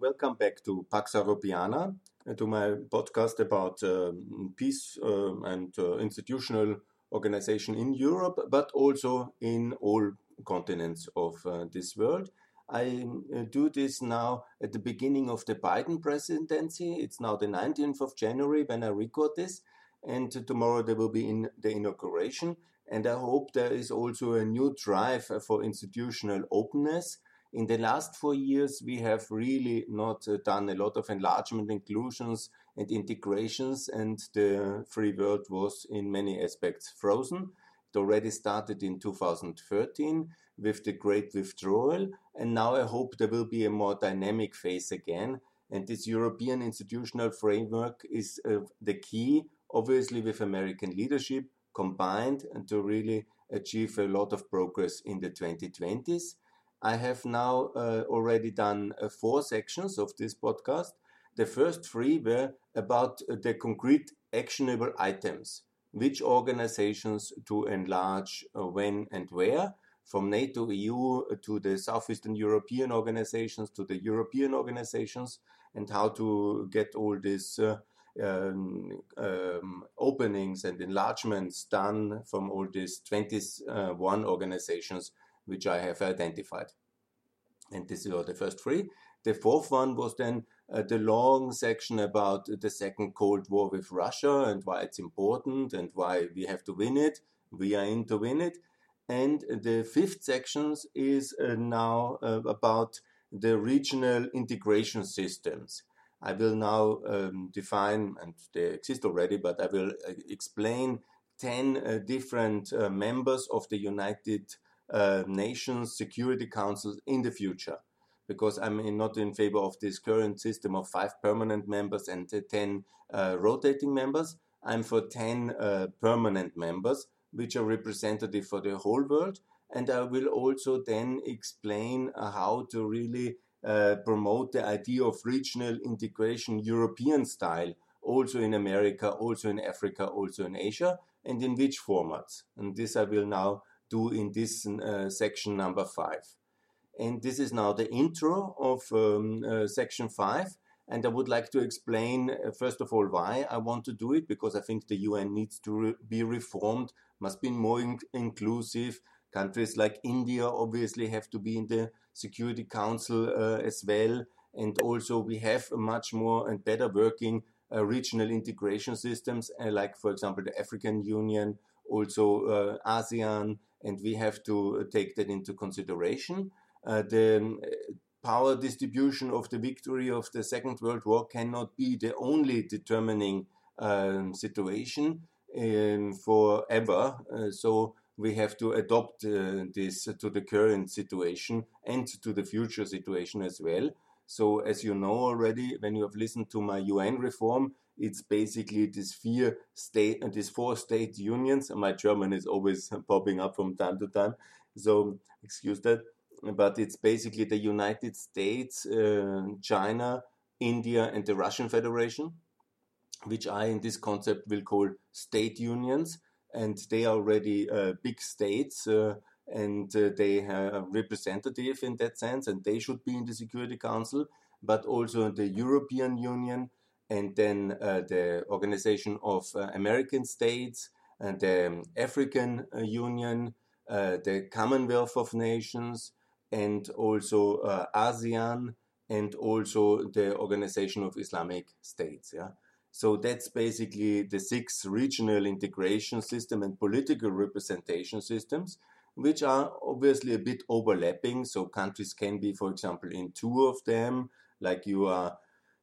Welcome back to Pax Europeana, uh, to my podcast about uh, peace uh, and uh, institutional organization in Europe, but also in all continents of uh, this world. I uh, do this now at the beginning of the Biden presidency. It's now the 19th of January when I record this, and tomorrow there will be in the inauguration. And I hope there is also a new drive for institutional openness in the last four years, we have really not uh, done a lot of enlargement inclusions and integrations, and the free world was in many aspects frozen. It already started in 2013 with the great withdrawal, and now I hope there will be a more dynamic phase again. And this European institutional framework is uh, the key, obviously, with American leadership combined, and to really achieve a lot of progress in the 2020s. I have now uh, already done uh, four sections of this podcast. The first three were about uh, the concrete actionable items, which organizations to enlarge, uh, when and where, from NATO, EU to the Southeastern European organizations to the European organizations, and how to get all these uh, um, um, openings and enlargements done from all these 21 organizations which I have identified. And this are the first three. The fourth one was then uh, the long section about the second Cold War with Russia and why it's important and why we have to win it. We are in to win it. And the fifth section is uh, now uh, about the regional integration systems. I will now um, define, and they exist already, but I will uh, explain 10 uh, different uh, members of the United uh, nations security councils in the future because I'm in, not in favor of this current system of five permanent members and 10 uh, rotating members. I'm for 10 uh, permanent members, which are representative for the whole world. And I will also then explain uh, how to really uh, promote the idea of regional integration, European style, also in America, also in Africa, also in Asia, and in which formats. And this I will now do in this uh, section number five. And this is now the intro of um, uh, section five. And I would like to explain, uh, first of all, why I want to do it, because I think the UN needs to re be reformed, must be more in inclusive. Countries like India obviously have to be in the Security Council uh, as well. And also, we have a much more and better working uh, regional integration systems, uh, like, for example, the African Union, also ASEAN, and we have to take that into consideration. Uh, the um, power distribution of the victory of the Second World War cannot be the only determining um, situation um, forever. Uh, so we have to adopt uh, this to the current situation and to the future situation as well. So, as you know already, when you have listened to my UN reform, it's basically this four state and these four state unions. And My German is always popping up from time to time, so excuse that. But it's basically the United States, uh, China, India, and the Russian Federation, which I, in this concept, will call state unions. And they are already uh, big states, uh, and uh, they are representative in that sense, and they should be in the Security Council. But also the European Union, and then uh, the Organization of uh, American States, and the African uh, Union, the Commonwealth of Nations, and also ASEAN, and also the Organization of Islamic States. Yeah. So that's basically the six regional integration system and political representation systems, which are obviously a bit overlapping. So countries can be, for example, in two of them, like you are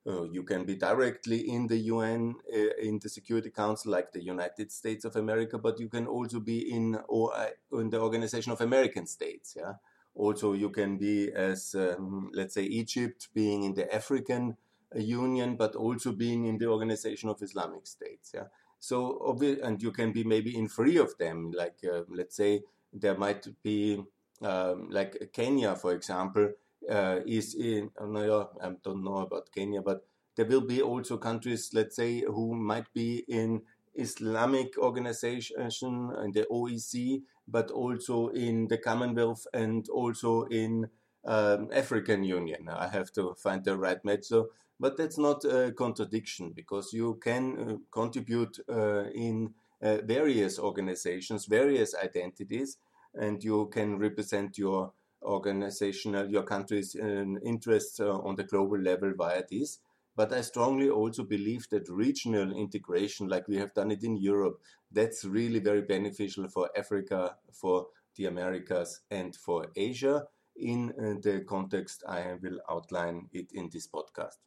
uh, you can be directly in the UN, uh, in the Security Council, like the United States of America, but you can also be in or in the Organization of American States. Yeah. Also, you can be as um, let's say Egypt being in the African uh, Union, but also being in the Organization of Islamic States. Yeah. So, and you can be maybe in three of them. Like uh, let's say there might be um, like Kenya, for example uh, is in, uh, I don't know about Kenya, but there will be also countries, let's say, who might be in Islamic organization and the OEC, but also in the Commonwealth and also in um, African Union. I have to find the right match. So, but that's not a contradiction because you can uh, contribute uh, in uh, various organizations, various identities, and you can represent your organizational, your country's um, interests uh, on the global level via this. But I strongly also believe that regional integration, like we have done it in Europe, that's really very beneficial for Africa, for the Americas, and for Asia in uh, the context I will outline it in this podcast.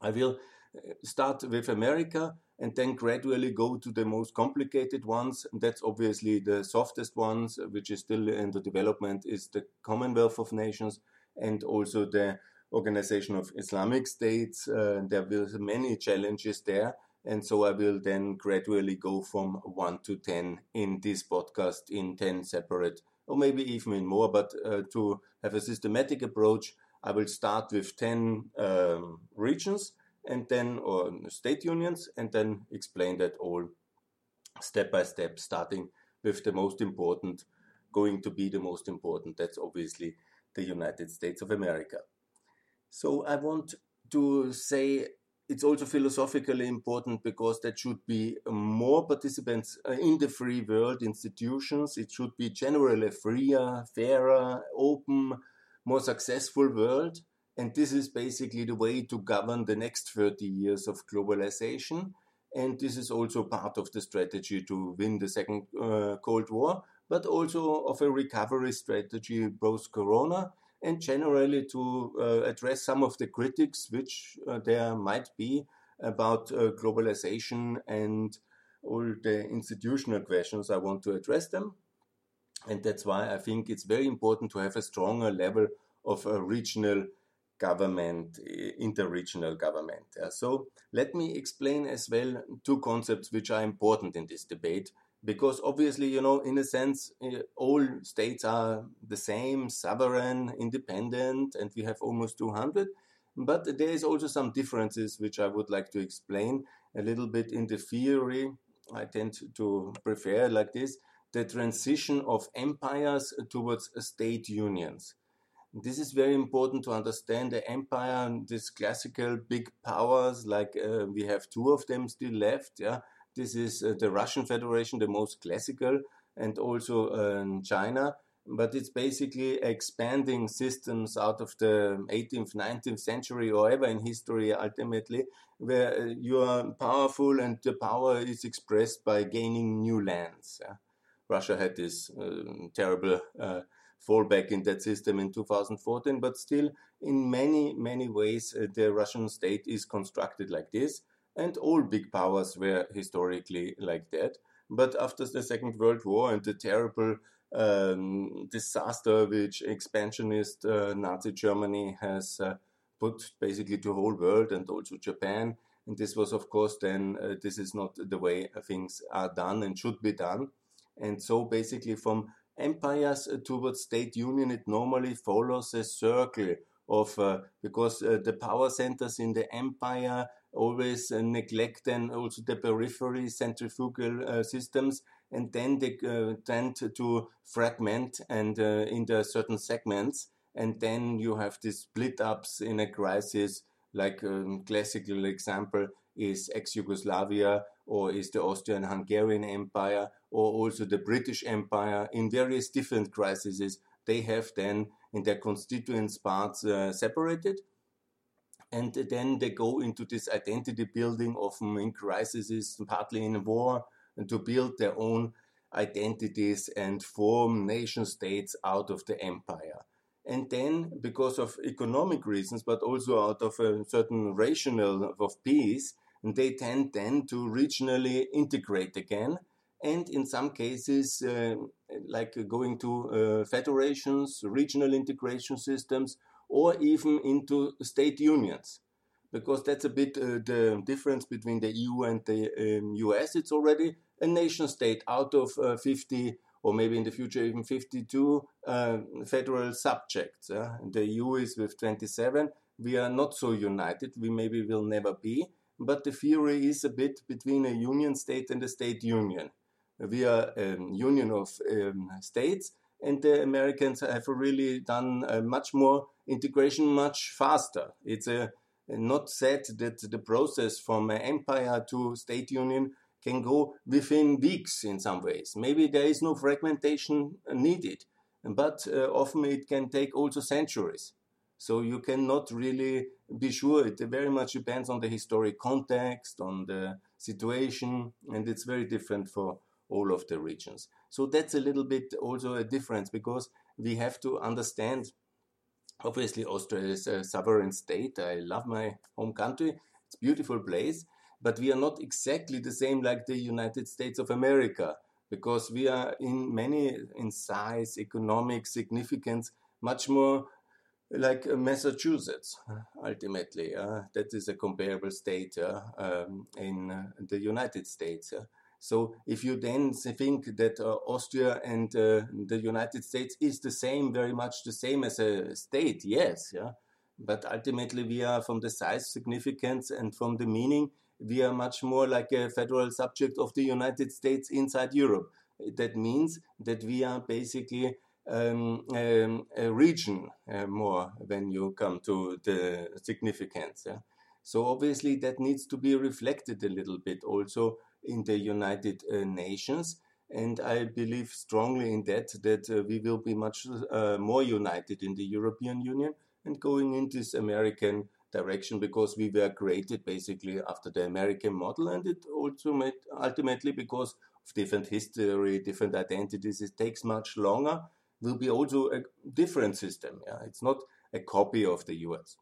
I will uh, start with America and then gradually go to the most complicated ones. And That's obviously the softest ones, which is still in the development, is the Commonwealth of Nations and also the Organization of Islamic States. Uh, there will be many challenges there. And so I will then gradually go from 1 to 10 in this podcast in 10 separate, or maybe even in more, but uh, to have a systematic approach, I will start with 10 um, regions and then, or state unions, and then explain that all step by step, starting with the most important, going to be the most important. That's obviously the United States of America. So I want to say it's also philosophically important because there should be more participants uh, in the free world institutions. It should be generally freer, fairer, open, more successful world. And this is basically the way to govern the next 30 years of globalization. And this is also part of the strategy to win the second uh, Cold War, but also of a recovery strategy post Corona and generally to uh, address some of the critics which uh, there might be about uh, globalization and all the institutional questions. I want to address them. And that's why I think it's very important to have a stronger level of a regional government, interregional government. So let me explain as well two concepts which are important in this debate because obviously, you know, in a sense, all states are the same, sovereign, independent, and we have almost 200. But there is also some differences which I would like to explain a little bit in the theory. I tend to prefer like this the transition of empires towards state unions. This is very important to understand the empire, and these classical big powers, like uh, we have two of them still left, yeah, this is uh, the Russian Federation, the most classical, and also um, China. But it's basically expanding systems out of the 18th, 19th century, or ever in history, ultimately, where uh, you are powerful and the power is expressed by gaining new lands. Yeah? Russia had this uh, terrible uh, fallback in that system in 2014, but still, in many, many ways, uh, the Russian state is constructed like this and all big powers were historically like that. But after the Second World War and the terrible um, disaster which expansionist uh, Nazi Germany has uh, put basically to the whole world and also Japan, and this was, of course, then uh, this is not the way things are done and should be done. And so, basically, from empires towards state union, it normally follows a circle of uh, because uh, the power centers in the empire always uh, neglect then also the periphery centrifugal uh, systems and then they uh, tend to fragment and uh, into certain segments. And then you have these split ups in a crisis like a um, classical example is ex-Yugoslavia or is the Austrian-Hungarian Empire or also the British Empire in various different crises they have then in their constituent parts uh, separated and then they go into this identity building, often in crises, partly in war, and to build their own identities and form nation states out of the empire. And then, because of economic reasons, but also out of a certain rationale of peace, they tend then to regionally integrate again. And in some cases, uh, like going to uh, federations, regional integration systems, or even into state unions. Because that's a bit uh, the difference between the EU and the um, US. It's already a nation state out of uh, 50 or maybe in the future even 52 uh, federal subjects. the EU is with 27. We are not so united. We maybe will never be. But the theory is a bit between a union state and a state union. We are a union of um, states, and the Americans have really done uh, much more integration much faster. It's not said that the process from empire to state union can go within weeks in some ways. Maybe there is no fragmentation needed, but uh, often it can take also centuries. So you cannot really be sure. It very much depends on the historic context, on the situation, and it's very different for all of the regions. So that's a little bit also a difference because we have to understand. Obviously, Austria is a sovereign state. I love my home country. It's a beautiful place, but we are not exactly the same like the United States of America because we are in many in size, economic significance, much more like uh, Massachusetts, ultimately. Uh, that is a comparable state uh, um, in uh, the United States. So if you then think that uh, Austria and uh, the United States is the same, very much the same as a state, yes, yeah. But ultimately, we are from the size, significance, and from the meaning, we are much more like a federal subject of the United States inside Europe. That means that we are basically um, um, a region uh, more when you come to the significance. Yeah? So obviously that needs to be reflected a little bit also in the United uh, Nations. And I believe strongly in that, that uh, we will be much uh, more united in the European Union and going in this American direction because we were created basically after the American model and it also made ultimately because of different history, different identities, it takes much longer will be also a different system. Yeah? It's not a copy of the US.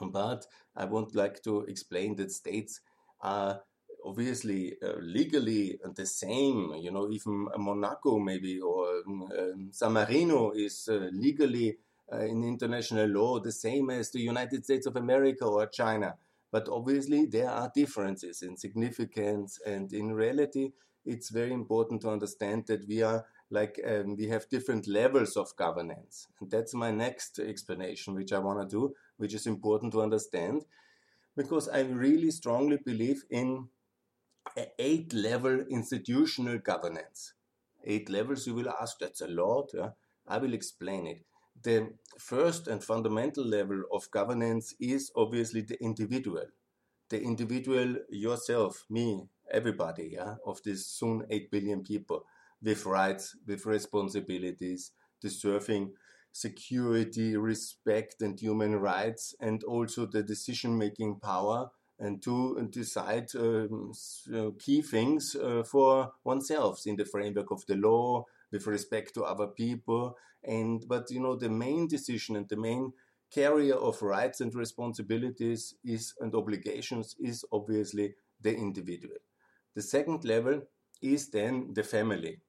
But I would like to explain that states are obviously uh, legally the same. You know, even Monaco maybe or um, San Marino is uh, legally uh, in international law the same as the United States of America or China. But obviously there are differences in significance and in reality. It's very important to understand that we are like um, we have different levels of governance. And that's my next explanation, which I want to do, which is important to understand, because I really strongly believe in eight level institutional governance. Eight levels, you will ask, that's a lot. Yeah? I will explain it. The first and fundamental level of governance is obviously the individual. The individual, yourself, me, everybody, yeah, of this soon 8 billion people with rights, with responsibilities, deserving security, respect, and human rights, and also the decision making power and to decide um, key things uh, for oneself in the framework of the law with respect to other people and but you know the main decision and the main carrier of rights and responsibilities is and obligations is obviously the individual. The second level is then the family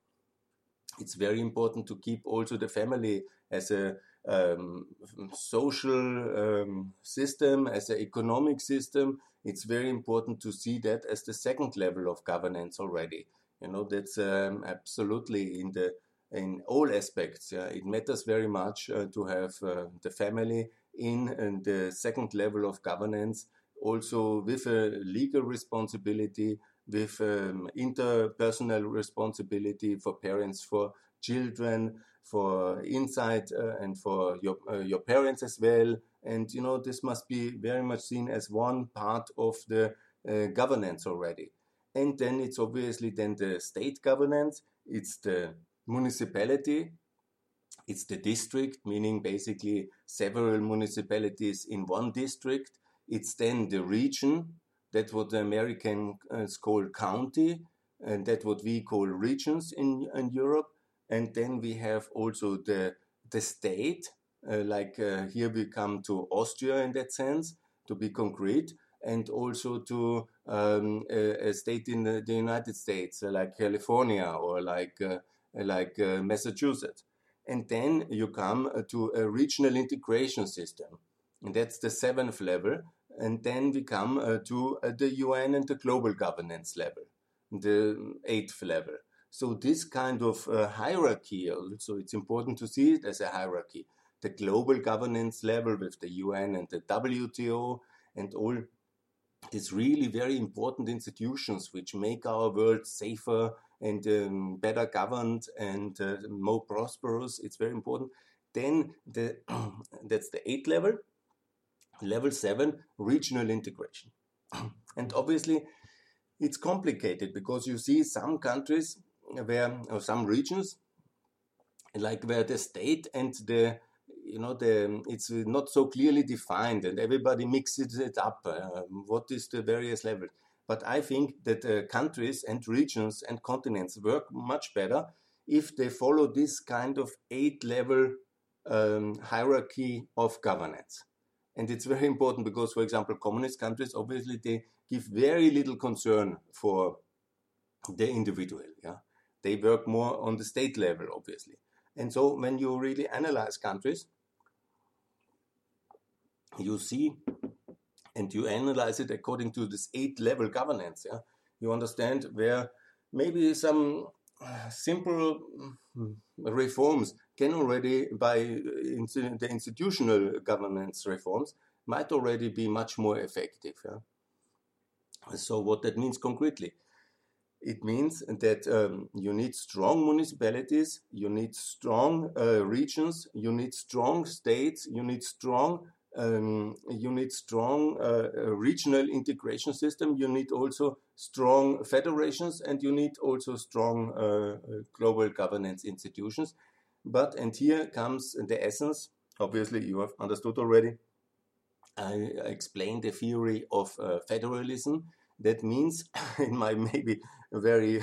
it's very important to keep also the family as a um, social um, system, as an economic system. It's very important to see that as the second level of governance already. You know, that's um, absolutely in the in all aspects. Yeah, it matters very much uh, to have uh, the family in, in the second level of governance, also with a legal responsibility with um, interpersonal responsibility for parents, for children, for insight, uh, and for your uh, your parents as well. And you know this must be very much seen as one part of the uh, governance already. And then it's obviously then the state governance. It's the municipality. It's the district, meaning basically several municipalities in one district. It's then the region, that's what the Americans uh, call county, and that's what we call regions in, in Europe. And then we have also the, the state, uh, like uh, here we come to Austria in that sense, to be concrete, and also to um, a, a, state in the, the United States, uh, like California or like, uh, like uh, Massachusetts. And then you come to a regional integration system. And that's the seventh level and then we come uh, to uh, the UN and the global governance level, the eighth level. So this kind of uh, hierarchy, so it's important to see it as a hierarchy. The global governance level with the UN and the WTO and all these really very important institutions which make our world safer, and um, better governed and uh, more prosperous. It's very important. Then the that's the eighth level. Level seven, regional integration. and obviously, it's complicated because you see some countries where or some regions like where the state and the you know the it's not so clearly defined and everybody mixes it up uh, what is the various levels but i think that uh, countries and regions and continents work much better if they follow this kind of eight level um, hierarchy of governance and it's very important because for example communist countries obviously they give very little concern for the individual yeah they work more on the state level obviously and so when you really analyze countries, you see and you analyze it according to this eight level governance. Yeah? You understand where maybe some uh, simple mm, reforms can already, by the institutional governance reforms, might already be much more effective. Yeah? So, what that means concretely it means that um, you need strong municipalities, you need strong uh, regions, you need strong states, you need strong um, you need strong uh, regional integration system. You need also strong federations, and you need also strong uh, global governance institutions. But and here comes the essence. Obviously, you have understood already. I explained the theory of uh, federalism. That means, in my maybe very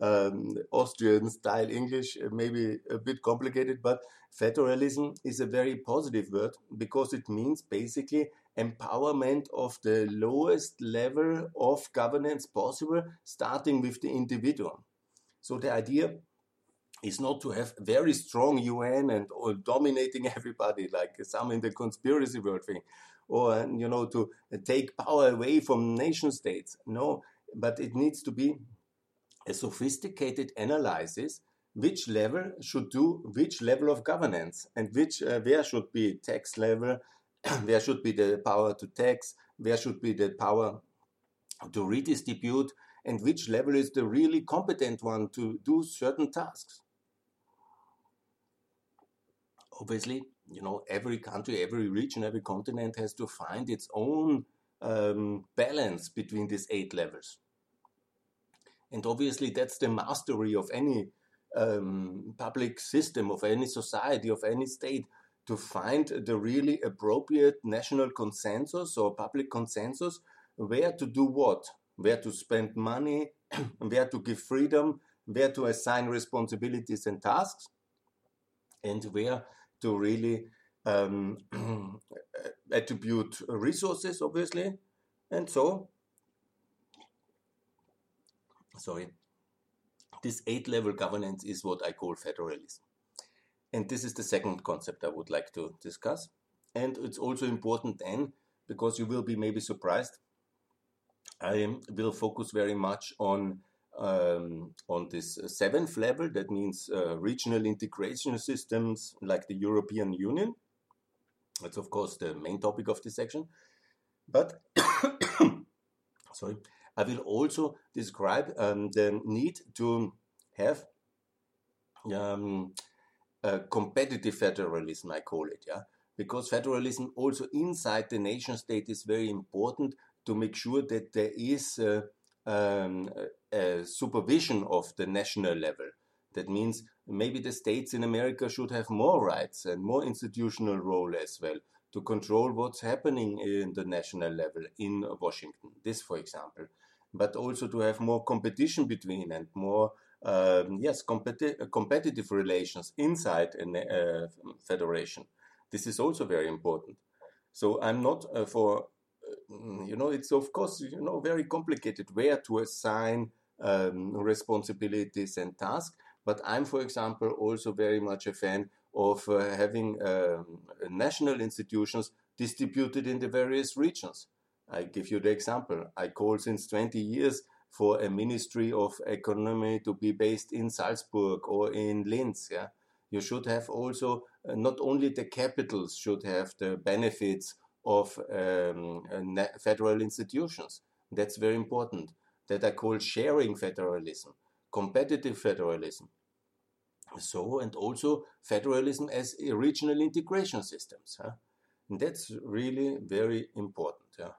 um, Austrian style English, uh, maybe a bit complicated, but federalism is a very positive word because it means basically empowerment of the lowest level of governance possible, starting with the individual. So the idea is not to have very strong UN and dominating everybody like some in the conspiracy world thing, or you know to take power away from nation states. No, but it needs to be a sophisticated analysis which level should do which level of governance and which uh, where should be tax level where should be the power to tax where should be the power to redistribute and which level is the really competent one to do certain tasks obviously you know every country every region every continent has to find its own um, balance between these eight levels. And obviously, that's the mastery of any um, public system, of any society, of any state, to find the really appropriate national consensus or public consensus where to do what, where to spend money, where to give freedom, where to assign responsibilities and tasks, and where to really um, attribute resources, obviously. And so sorry, this eight level governance is what I call federalism. And this is the second concept I would like to discuss. And it's also important then, because you will be maybe surprised, I will focus very much on um, on this seventh level. That means uh, regional integration systems like the European Union. That's of course the main topic of this section. But sorry, I will also describe um, the need to have um, competitive federalism, I call it, yeah, because federalism also inside the nation state is very important to make sure that there is uh, um, supervision of the national level. That means maybe the states in America should have more rights and more institutional role as well to control what's happening in the national level in Washington. This, for example but also to have more competition between and more um, yes competi- competitive relations inside a uh, federation. This is also very important. So I'm not uh, for you know it's of course you know very complicated where to assign um, responsibilities and tasks. But I'm, for example, also very much a fan of uh, having um, national institutions distributed in the various regions. I give you the example. I call since 20 years for a ministry of economy to be based in Salzburg or in Linz. Yeah, you should have also uh, not only the capitals should have the benefits of um, federal institutions. That's very important. That I call sharing federalism. competitive federalism. So, and also federalism as regional integration systems. Huh? That's really very important. Yeah?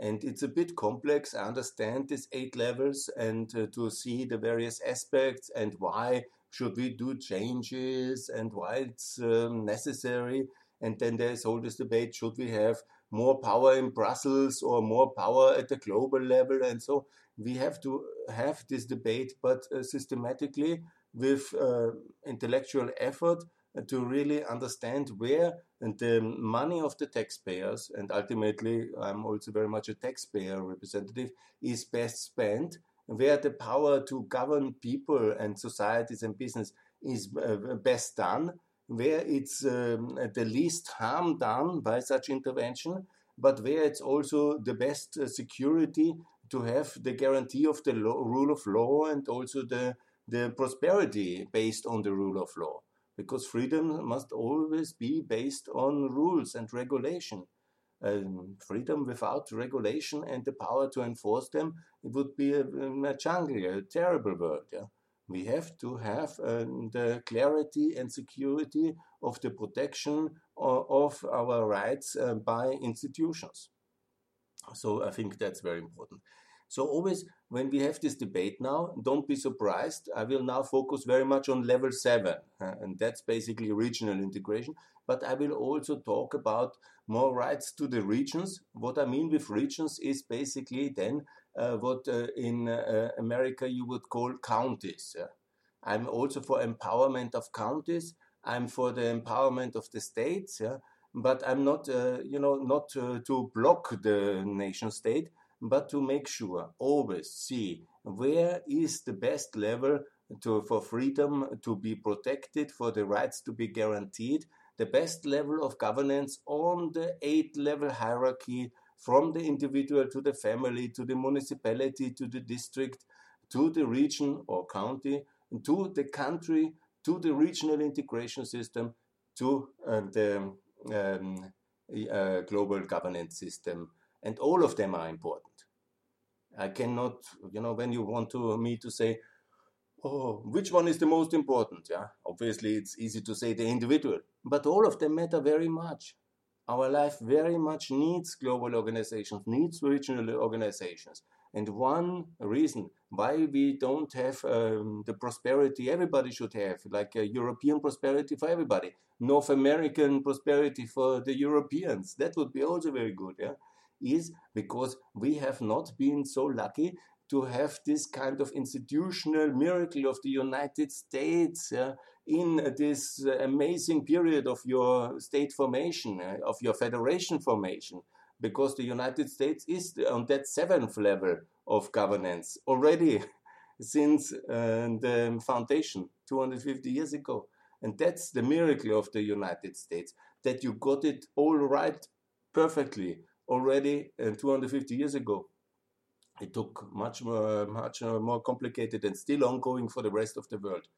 And it's a bit complex. I understand these eight levels and uh, to see the various aspects and why should we do changes and why it's um, necessary. And then there's all this debate should we have more power in Brussels or more power at the global level? And so we have to have this debate, but uh, systematically with uh, intellectual effort to really understand where the money of the taxpayers, and ultimately I'm also very much a taxpayer representative, is best spent, where the power to govern people and societies and business is uh, best done, where it's um, the least harm done by such intervention, but where it's also the best uh, security to have the guarantee of the law, rule of law and also the, the prosperity based on the rule of law. Because freedom must always be based on rules and regulation. Um, freedom without regulation and the power to enforce them, it would be a, a jungle, a terrible world. Yeah? We have to have uh, the clarity and security of the protection of, of our rights uh, by institutions. So I think that's very important. So always when we have this debate now, don't be surprised. I will now focus very much on level seven, uh, and that's basically regional integration. But I will also talk about more rights to the regions. What I mean with regions is basically then uh, what uh, in uh, America you would call counties. I'm also for empowerment of counties. I'm for the empowerment of the states. Yeah? But I'm not, uh, you know, not uh, to block the nation state, but to make sure always see where is the best level to, for freedom to be protected, for the rights to be guaranteed, the best level of governance on the eight level hierarchy from the individual to the family to the municipality to the district to the region or county to the country to the regional integration system to uh, the um, uh, global governance system. And all of them are important. I cannot you know when you want to me to say oh which one is the most important? Yeah obviously it's easy to say the individual but all of them matter very much our life very much needs global organizations, needs regional organizations. And one reason why we don't have um, the prosperity everybody should have, like a European prosperity for everybody, North American prosperity for the Europeans, that would be also very good, yeah, is because we have not been so lucky to have this kind of institutional miracle of the United States yeah, in this amazing period of your state formation, uh, of your federation formation, because the United States is on that seventh level of governance already since uh, the foundation 250 years ago. And that's the miracle of the United States, that you got it all right perfectly already uh, 250 years ago. It took much more, much more complicated and still ongoing for the rest of the world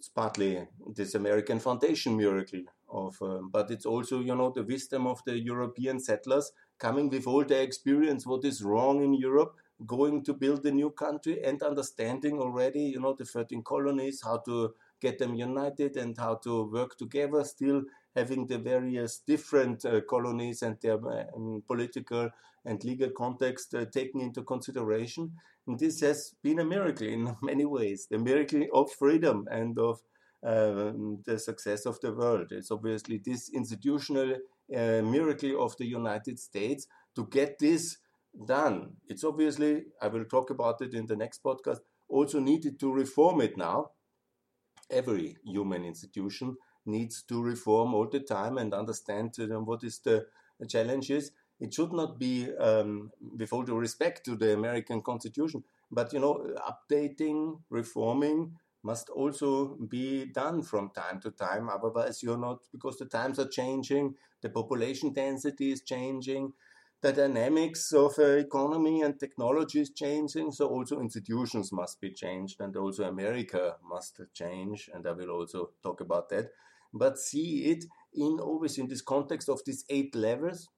it's partly this American foundation miracle of, um, but it's also you know the wisdom of the European settlers coming with all their experience, what is wrong in Europe, going to build a new country and understanding already you know the 13 colonies, how to get them united and how to work together, still having the various different uh, colonies and their um, political and legal context uh, taken into consideration. And this has been a miracle in many ways, the miracle of freedom and of uh, the success of the world. It's obviously this institutional uh, miracle of the United States to get this done. It's obviously, I will talk about it in the next podcast, also needed to reform it now. Every human institution needs to reform all the time and understand uh, what is the challenges it should not be, um, with all due respect to the American Constitution, but you know, updating, reforming must also be done from time to time. Otherwise, you're not because the times are changing, the population density is changing, the dynamics of uh, economy and technology is changing. So also institutions must be changed, and also America must change. And I will also talk about that. But see it in always in this context of these eight levels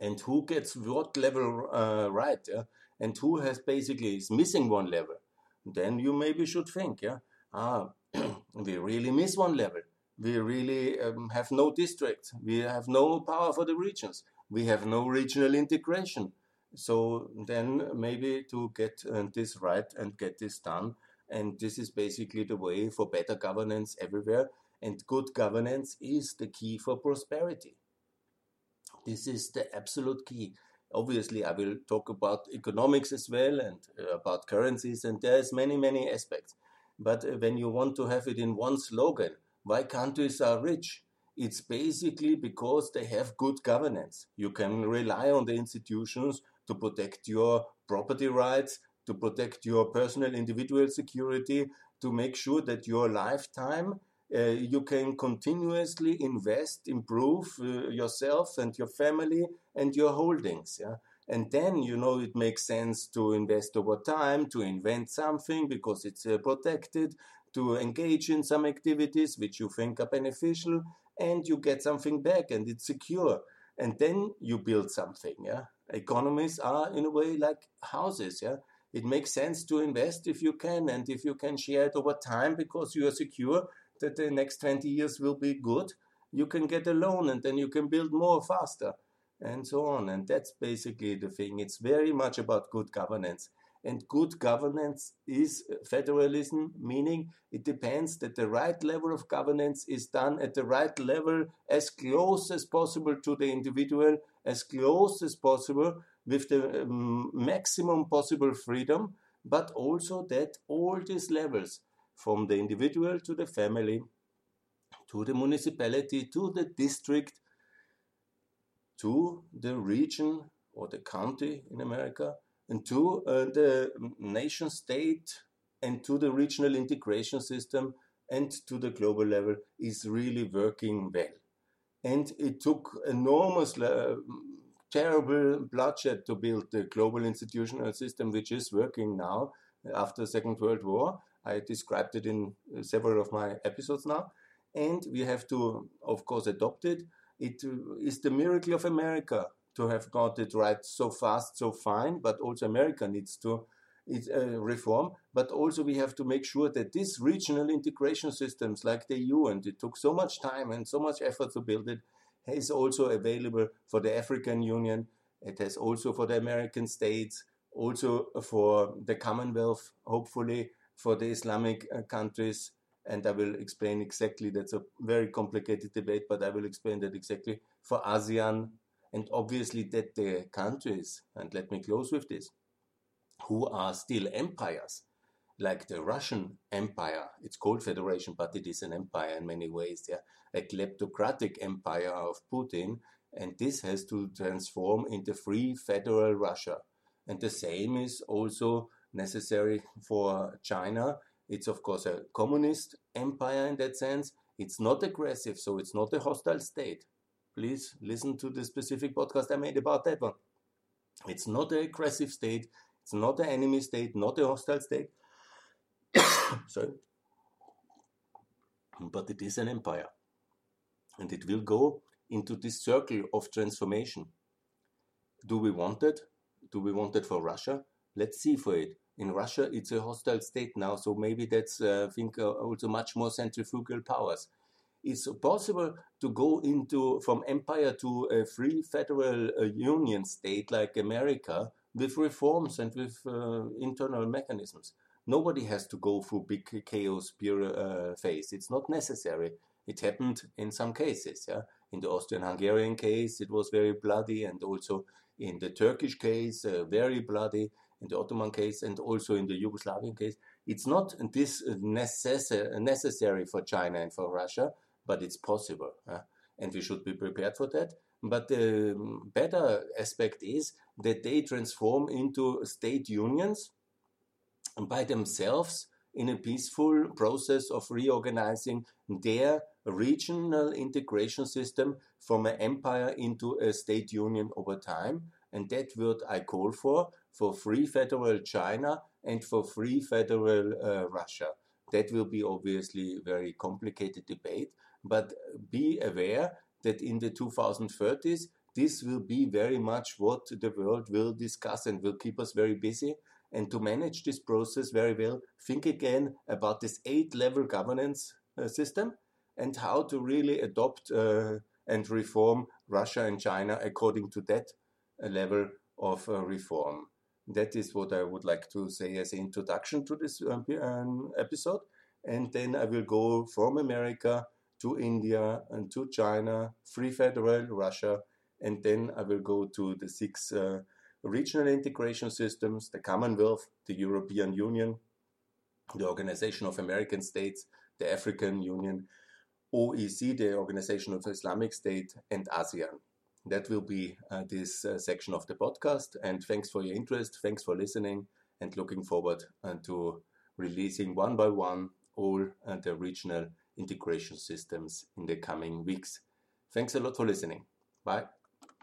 and who gets what level uh, right, yeah? and who has basically is missing one level. then you maybe should think, yeah, ah, we really miss one level. We really um, have no districts. We have no power for the regions. We have no regional integration. So then maybe to get uh, this right and get this done. And this is basically the way for better governance everywhere. And good governance is the key for prosperity. This is the absolute key. Obviously, I will talk about economics as well and uh, about currencies, and there's many, many aspects. But uh, when you want to have it in one slogan, why countries are rich? It's basically because they have good governance. You can rely on the institutions to protect your property rights, to protect your personal individual security, to make sure that your lifetime you can continuously invest, improve uh, yourself and your family and your holdings. Yeah? And then, you know, it makes sense to invest over time, to invent something because it's uh, protected, to engage in some activities which you think are beneficial, and you get something back and it's secure. And then you build something. Yeah? Economies are, in a way, like houses. Yeah? It makes sense to invest if you can, and if you can share it over time because you are secure that the next 20 years will be good, you can get a loan and then you can build more faster and so on. And that's basically the thing. It's very much about good governance. And good governance is federalism, meaning it depends that the right level of governance is done at the right level, as close as possible to the individual, as close as possible, with the um, maximum possible freedom, but also that all these levels from the individual to the family, to the municipality, to the district, to the region or the county in America, and to uh, the nation state and to the regional integration system and to the global level is really working well. And it took enormous, uh, terrible bloodshed to build the global institutional system, which is working now after the Second World War. I described it in uh, several of my episodes now. And we have to, of course, adopt it. It uh, the miracle of America to have got it right so fast, so fine, but also America needs to it, uh, reform. But also we have to make sure that these regional integration systems like the EU, and it took so much time and so much effort to build it, is also available for the African Union. It has also for the American states, also for the Commonwealth, hopefully, for the Islamic uh, countries. And I will explain exactly, that's a very complicated debate, but I will explain that exactly for ASEAN. And obviously, that the countries, and let me close with this, who are still empires, like the Russian Empire. It's called federation, but it is an empire in many ways. Yeah, a kleptocratic empire of Putin, and this has to transform into free federal Russia. And the same is also necessary for China. It's, of course, a communist empire in that sense. It's not aggressive, so it's not a hostile state. Please listen to the specific podcast I made about that one. It's not an aggressive state, it's not an enemy state, not a hostile state. Sorry. But it is an empire. And it will go into this circle of transformation. Do we want it? Do we want it for Russia? Let's see for it in Russia, it's a hostile state now, so maybe that's, uh, I think, uh, also much more centrifugal powers. It's possible to go into from empire to a free federal uh, union state like America with reforms and with uh, internal mechanisms. Nobody has to go through big chaos uh, phase. It's not necessary. It happened in some cases. Yeah, in the Austrian-Hungarian case, it was very bloody, and also in the Turkish case, uh, very bloody in the Ottoman case and also in the Yugoslavian case. It's not this necessary, necessary for China and for Russia, but it's possible. Uh, and we should be prepared for that. But the better aspect is that they transform into state unions by themselves in a peaceful process of reorganizing their regional integration system from an empire into a state union over time. And that what I call for for free federal China and for free federal uh, Russia. That will be obviously very complicated debate, but be aware that in the 2030s, this will be very much what the world will discuss and will keep us very busy. And to manage this process very well, think again about this eight level governance uh, system and how to really adopt uh, and reform Russia and China according to that uh, level of uh, reform. That is what I would like to say as an introduction to this um, um, episode. And then I will go from America to India and to China, Free Federal Russia, and then I will go to the six uh, regional integration systems, the Commonwealth, the European Union, the Organization of American States, the African Union, OEC, the Organization of Islamic State, and ASEAN. That will be uh, this uh, section of the podcast. And thanks for your interest. Thanks for listening, and looking forward uh, to releasing one by one all uh, the regional integration systems in the coming weeks. Thanks a lot for listening. Bye.